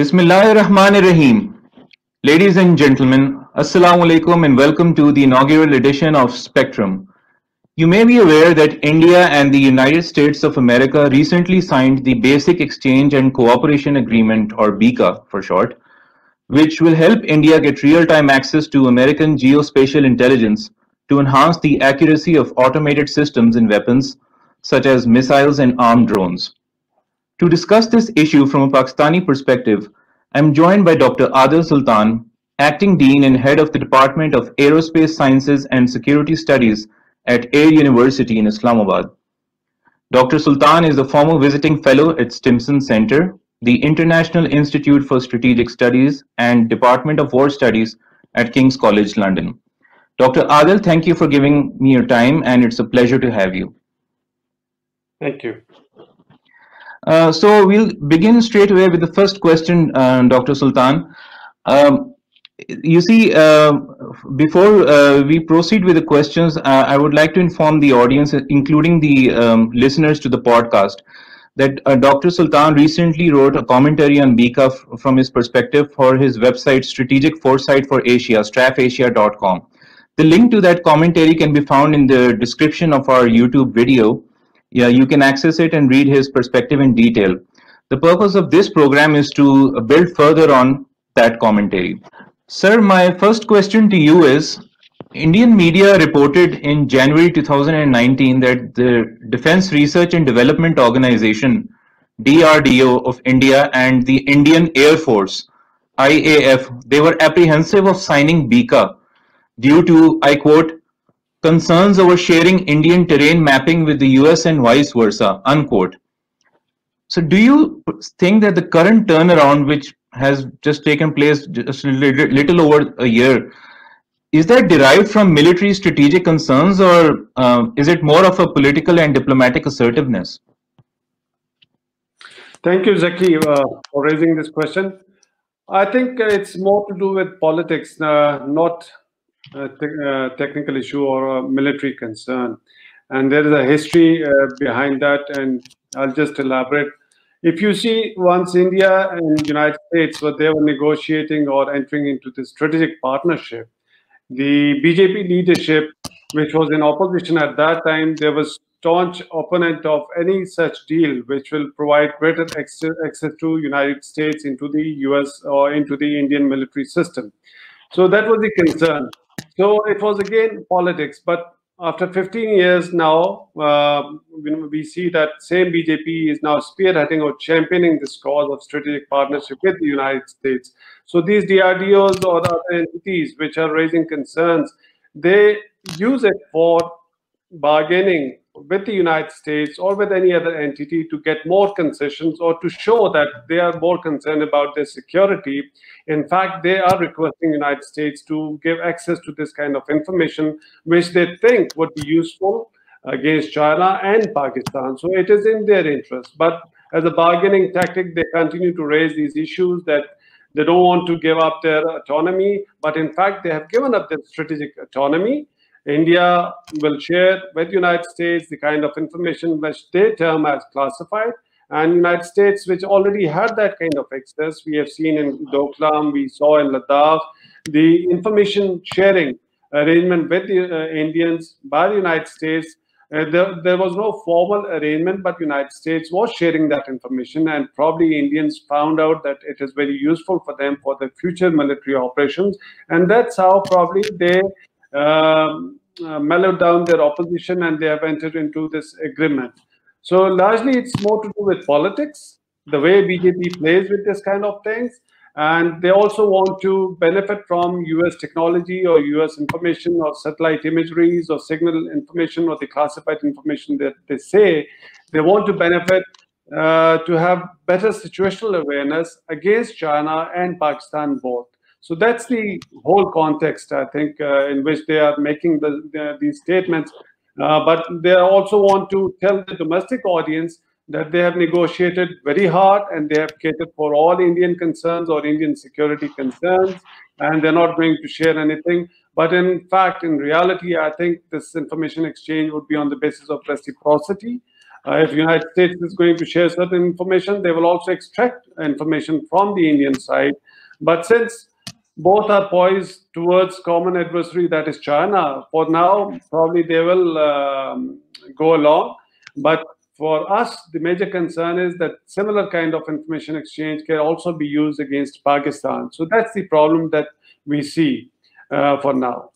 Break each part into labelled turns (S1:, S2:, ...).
S1: Bismillahir. Ladies and gentlemen, Assalamu alaikum and welcome to the inaugural edition of Spectrum. You may be aware that India and the United States of America recently signed the Basic Exchange and Cooperation Agreement, or BECA for short, which will help India get real-time access to American geospatial intelligence to enhance the accuracy of automated systems and weapons, such as missiles and armed drones. To discuss this issue from a Pakistani perspective, I'm joined by Dr. Adil Sultan, Acting Dean and Head of the Department of Aerospace Sciences and Security Studies at Air University in Islamabad. Dr. Sultan is a former visiting fellow at Stimson Center, the International Institute for Strategic Studies and Department of War Studies at King's College London. Dr. Adil, thank you for giving me your time and it's a pleasure to have you.
S2: Thank you.
S1: Uh, so we'll begin straight away with the first question, uh, Dr. Sultan. Um, you see, uh, before uh, we proceed with the questions, uh, I would like to inform the audience, including the um, listeners to the podcast, that Dr. Sultan recently wrote a commentary on BECA from his perspective for his website Strategic Foresight for Asia, strafasia.com. The link to that commentary can be found in the description of our YouTube video yeah, you can access it and read his perspective in detail. The purpose of this program is to build further on that commentary. Sir, my first question to you is, Indian media reported in January 2019 that the Defense Research and Development Organization, DRDO of India and the Indian Air Force, IAF, they were apprehensive of signing BECA due to, I quote, concerns over sharing Indian terrain mapping with the US and vice versa, unquote. So do you think that the current turnaround, which has just taken place just a little over a year, is that derived from military strategic concerns or uh, is it more of a political and diplomatic assertiveness?
S2: Thank you, Zaki, uh, for raising this question. I think it's more to do with politics, uh, not a te uh, technical issue or a military concern. And there is a history uh, behind that, and I'll just elaborate. If you see, once India and United States were they were negotiating or entering into this strategic partnership, the BJP leadership, which was in opposition at that time, there was staunch opponent of any such deal which will provide greater access to United States into the US or into the Indian military system. So that was the concern. So it was again politics, but after 15 years now, uh, we see that same BJP is now spearheading or championing this cause of strategic partnership with the United States. So these DRDOs or other entities which are raising concerns, they use it for bargaining with the United States or with any other entity to get more concessions or to show that they are more concerned about their security. In fact, they are requesting United States to give access to this kind of information, which they think would be useful against China and Pakistan. So it is in their interest. But as a bargaining tactic, they continue to raise these issues that they don't want to give up their autonomy, but in fact, they have given up their strategic autonomy India will share with United States the kind of information which they term as classified, and United States, which already had that kind of access, we have seen in Doklam, we saw in Ladakh, the information sharing arrangement with the uh, Indians by the United States. Uh, there, there was no formal arrangement, but United States was sharing that information, and probably Indians found out that it is very useful for them for the future military operations, and that's how probably they mellowed down their opposition and they have entered into this agreement. So largely it's more to do with politics, the way BJP plays with this kind of things. And they also want to benefit from US technology or US information or satellite imageries or signal information or the classified information that they say. They want to benefit uh, to have better situational awareness against China and Pakistan both. So that's the whole context, I think, uh, in which they are making the, the these statements. Uh, but they also want to tell the domestic audience that they have negotiated very hard and they have catered for all Indian concerns or Indian security concerns, and they're not going to share anything. But in fact, in reality, I think this information exchange would be on the basis of reciprocity. Uh, if United States is going to share certain information, they will also extract information from the Indian side. But since both are poised towards common adversary, that is China, for now, probably they will um, go along. But for us, the major concern is that similar kind of information exchange can also be used against Pakistan. So that's the problem that we see uh, for now.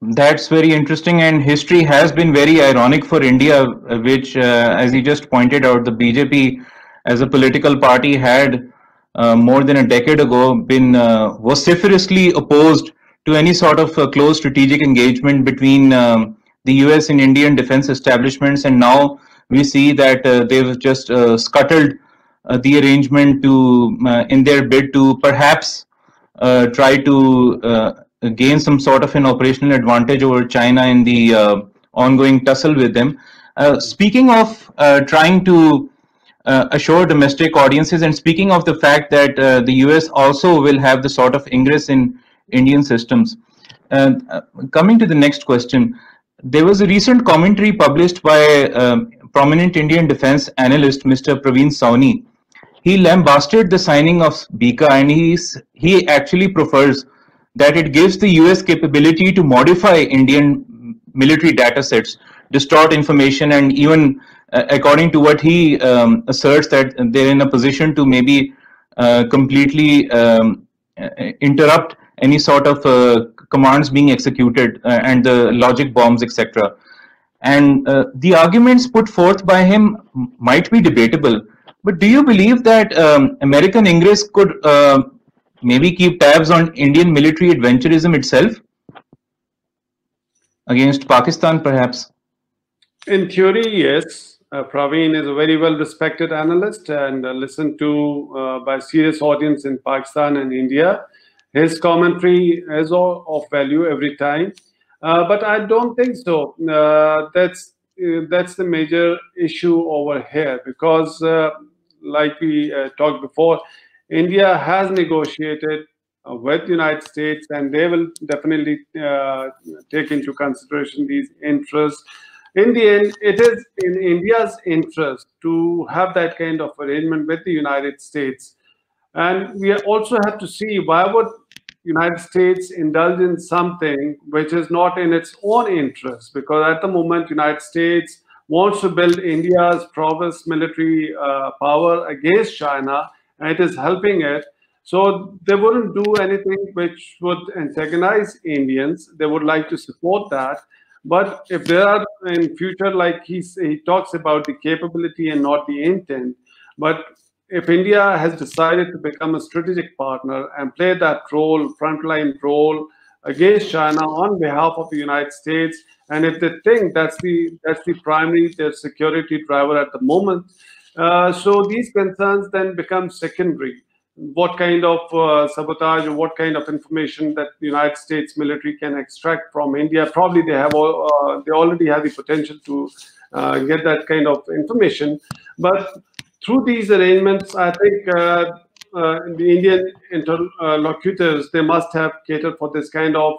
S1: That's very interesting, and history has been very ironic for India, which, uh, as you just pointed out, the BJP as a political party had uh, more than a decade ago been uh, vociferously opposed to any sort of uh, close strategic engagement between um, the US and Indian defense establishments, and now we see that uh, they've just uh, scuttled the arrangement to in their bid to perhaps try to gain some sort of an operational advantage over China in the uh, ongoing tussle with them. Uh, speaking of uh, trying to assure domestic audiences and speaking of the fact that the US also will have the sort of ingress in Indian systems. coming to the next question, there was a recent commentary published by um, prominent Indian defense analyst Mr. Praveen Sawhney. He lambasted the signing of BECA and he's, he actually prefers that it gives the US capability to modify Indian military data sets, distort information, and even uh, according to what he um, asserts that they're in a position to maybe uh, completely um, interrupt any sort of uh, commands being executed uh, and the logic bombs, etc. And the arguments put forth by him might be debatable, but do you believe that um, American ingress could maybe keep tabs on Indian military adventurism itself against Pakistan, perhaps?
S2: In theory, yes. Uh, Praveen is a very well respected analyst and uh, listened to uh, by serious audience in Pakistan and India. His commentary is all of value every time. Uh, but I don't think so. Uh, that's uh, that's the major issue over here because, like we talked before, India has negotiated with the United States, and they will definitely take into consideration these interests. In the end, it is in India's interest to have that kind of arrangement with the United States. And we also have to see why would United States indulge in something which is not in its own interest? Because at the moment, United States wants to build India's prowess military uh, power against China and it is helping it. So they wouldn't do anything which would antagonize Indians. They would like to support that. But if there are in future, like he, he talks about the capability and not the intent, but if India has decided to become a strategic partner and play that role, frontline role against China on behalf of the United States, and if they think that's the that's the primary their security driver at the moment, uh, so these concerns then become secondary. What kind of uh, sabotage or what kind of information that the United States military can extract from India? Probably they have all, uh, they already have the potential to uh, get that kind of information. But through these arrangements, I think uh, the Indian interlocutors they must have catered for this kind of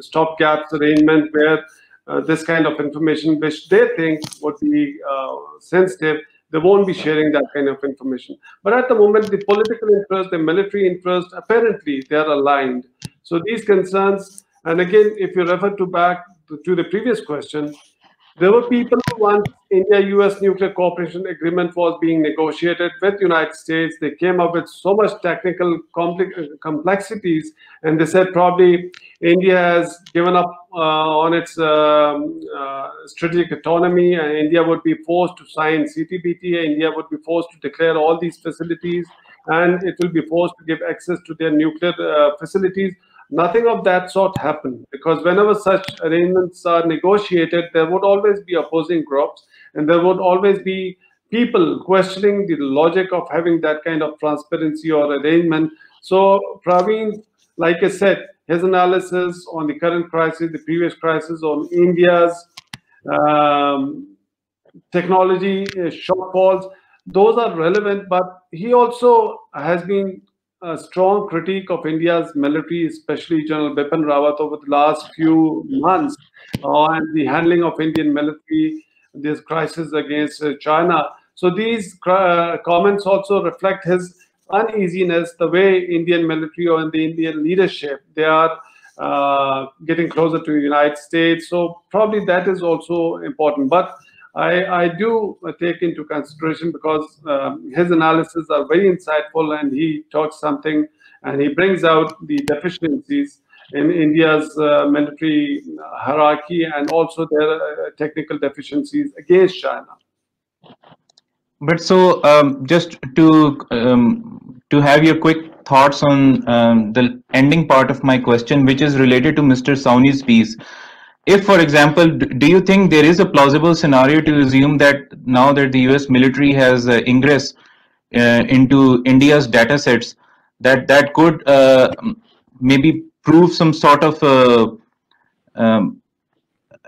S2: stopgap arrangement where uh, this kind of information, which they think would be uh, sensitive, they won't be sharing that kind of information. But at the moment, the political interest, the military interest, apparently they are aligned. So these concerns, and again, if you refer to back to the previous question, there were people who once India-US nuclear cooperation agreement was being negotiated with United States. They came up with so much technical complexities, and they said probably India has given up uh, on its um, uh, strategic autonomy, and India would be forced to sign CTBT. India would be forced to declare all these facilities, and it will be forced to give access to their nuclear uh, facilities. Nothing of that sort happened because whenever such arrangements are negotiated, there would always be opposing groups and there would always be people questioning the logic of having that kind of transparency or arrangement. So Praveen, like I said, his analysis on the current crisis, the previous crisis, on India's um, technology uh, shortfalls, those are relevant, but he also has been a strong critique of India's military, especially General Bipin Rawat, over the last few months, uh, and the handling of Indian military, this crisis against uh, China. So these uh, comments also reflect his uneasiness, the way Indian military or the Indian leadership, they are uh, getting closer to the United States. So probably that is also important. But I, I do take into consideration because um, his analysis are very insightful and he talks something and he brings out the deficiencies in India's uh, military hierarchy and also their uh, technical deficiencies against China.
S1: But so um, just to um, to have your quick thoughts on um, the ending part of my question, which is related to Mr. Sawhney's piece if, for example, do you think there is a plausible scenario to assume that now that the US military has uh, ingress uh, into India's data sets, that that could uh, maybe prove some sort of uh, um,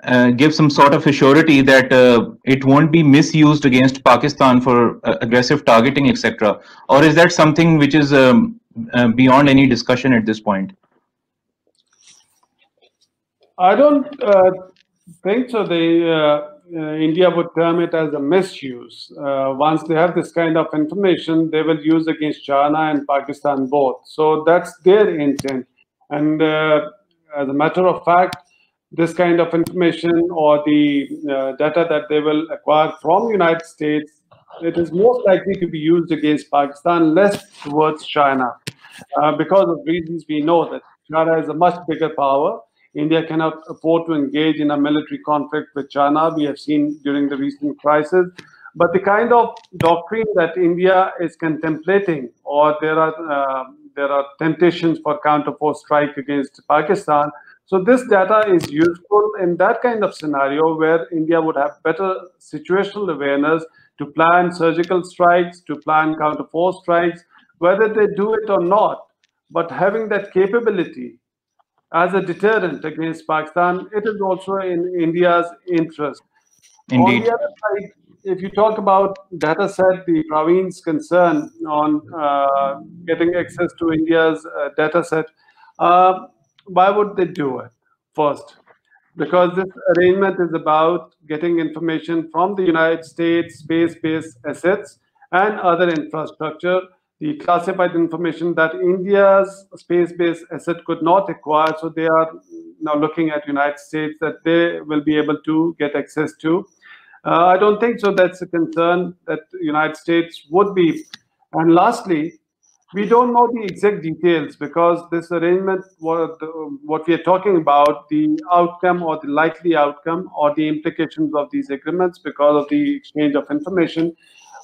S1: uh, give some sort of surety that uh, it won't be misused against Pakistan for aggressive targeting, etc. Or is that something which is um, beyond any discussion at this point?
S2: I don't uh, think so. The uh, uh, India would term it as a misuse. Uh, once they have this kind of information, they will use against China and Pakistan both. So that's their intent. And uh, as a matter of fact, this kind of information or the uh, data that they will acquire from United States, it is most likely to be used against Pakistan, less towards China, because of reasons we know that China is a much bigger power India cannot afford to engage in a military conflict with China. We have seen during the recent crisis. But the kind of doctrine that India is contemplating, or there are uh, there are temptations for counterforce strike against Pakistan. So this data is useful in that kind of scenario where India would have better situational awareness to plan surgical strikes, to plan counterforce strikes, whether they do it or not. But having that capability as a deterrent against Pakistan, it is also in India's interest.
S1: Indeed.
S2: On the other side, if you talk about data set, the Praveen's concern on uh, getting access to India's uh, data set, uh, why would they do it first? Because this arrangement is about getting information from the United States space-based assets and other infrastructure the classified information that India's space-based asset could not acquire. So they are now looking at United States that they will be able to get access to. Uh, I don't think so. That's a concern that United States would be. And lastly, we don't know the exact details because this arrangement, what, what we are talking about, the outcome or the likely outcome or the implications of these agreements because of the exchange of information.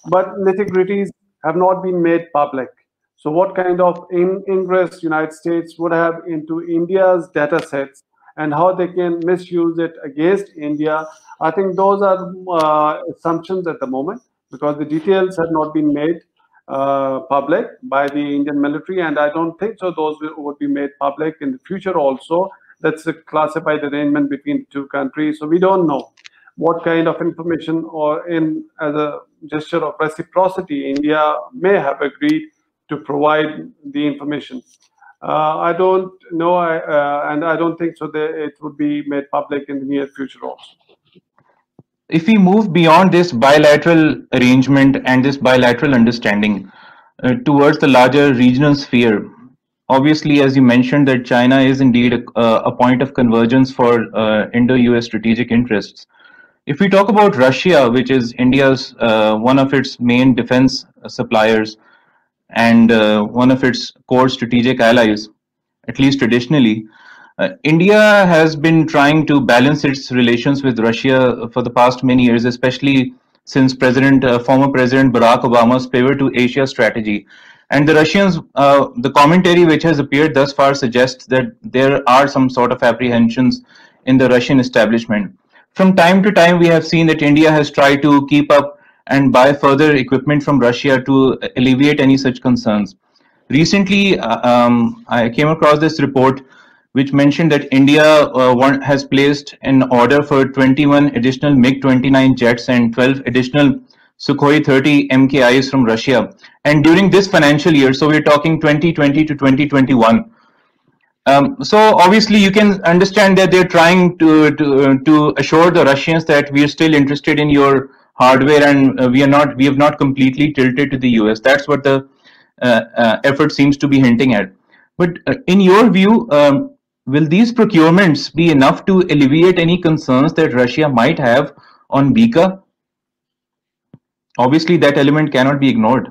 S2: But nitty-gritties have not been made public. So what kind of in ingress United States would have into India's data sets and how they can misuse it against India, I think those are uh, assumptions at the moment because the details have not been made uh, public by the Indian military, and I don't think so. Those will, would be made public in the future also. That's a classified arrangement between two countries, so we don't know what kind of information or in as a gesture of reciprocity, India may have agreed to provide the information. Uh, I don't know, uh, and I don't think so that it would be made public in the near future also.
S1: If we move beyond this bilateral arrangement and this bilateral understanding uh, towards the larger regional sphere, obviously, as you mentioned, that China is indeed a, a point of convergence for uh, Indo-US strategic interests. If we talk about Russia, which is India's uh, one of its main defense suppliers and uh, one of its core strategic allies, at least traditionally, uh, India has been trying to balance its relations with Russia for the past many years, especially since President, uh, former President Barack Obama's pivot to Asia strategy. And the Russians, uh, the commentary which has appeared thus far suggests that there are some sort of apprehensions in the Russian establishment from time to time, we have seen that India has tried to keep up and buy further equipment from Russia to alleviate any such concerns. Recently, uh, um, I came across this report which mentioned that India uh, has placed an order for 21 additional MiG-29 jets and 12 additional Sukhoi 30 MKIs from Russia. And during this financial year, so we're talking 2020 to 2021, um, so obviously you can understand that they're trying to, to, to assure the Russians that we are still interested in your hardware and uh, we are not, we have not completely tilted to the US. That's what the uh, uh, effort seems to be hinting at. But uh, in your view, um, will these procurements be enough to alleviate any concerns that Russia might have on BECA? Obviously, that element cannot be ignored.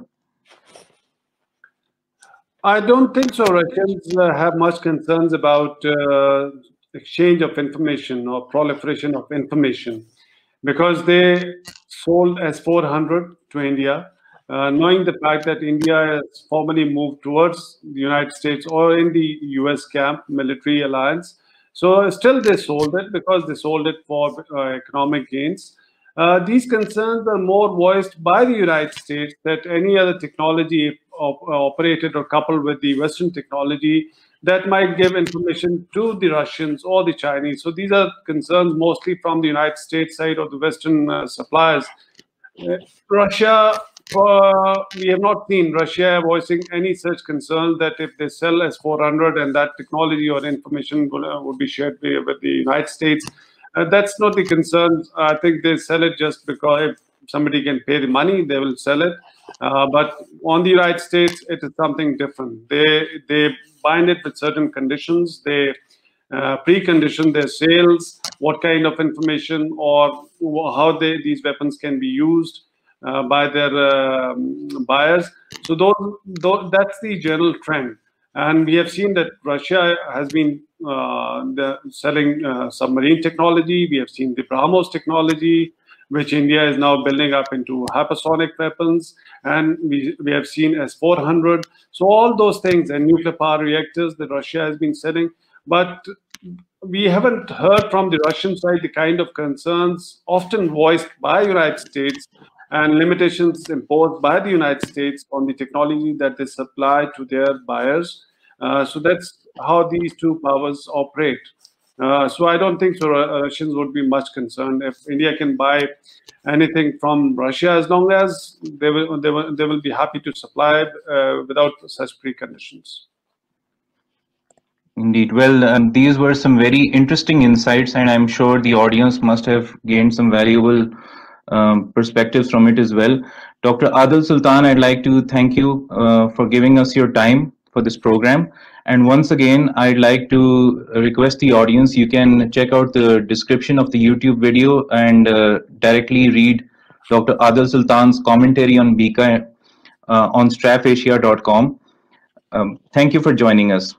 S2: I don't think so. Russians uh, have much concerns about uh, exchange of information or proliferation of information because they sold S400 to India, uh, knowing the fact that India has formally moved towards the United States or in the US camp military alliance. So still they sold it because they sold it for uh, economic gains. Uh, these concerns are more voiced by the United States that any other technology op operated or coupled with the Western technology that might give information to the Russians or the Chinese. So these are concerns mostly from the United States side of the Western uh, suppliers. Uh, Russia, uh, we have not seen Russia voicing any such concern that if they sell S-400 and that technology or information uh, would be shared with the United States, uh, that's not the concern. I think they sell it just because if somebody can pay the money, they will sell it. Uh, but on the United States, it is something different. They they bind it with certain conditions. They uh, precondition their sales, what kind of information or how they, these weapons can be used uh, by their um, buyers. So those, those, that's the general trend. And we have seen that Russia has been uh, the, selling uh, submarine technology. We have seen the BrahMos technology, which India is now building up into hypersonic weapons. And we, we have seen S-400. So all those things and nuclear power reactors that Russia has been selling. But we haven't heard from the Russian side the kind of concerns often voiced by United States and limitations imposed by the United States on the technology that they supply to their buyers. Uh, so that's how these two powers operate. Uh, so I don't think so Russians would be much concerned if India can buy anything from Russia as long as they will they will, they will be happy to supply uh, without such preconditions.
S1: Indeed. Well, um, these were some very interesting insights, and I'm sure the audience must have gained some valuable um, perspectives from it as well. Dr. Adil Sultan, I'd like to thank you uh, for giving us your time for this program. And once again, I'd like to request the audience, you can check out the description of the YouTube video and uh, directly read Dr. Adil Sultan's commentary on BECA uh, on strafasia.com. Um, thank you for joining us.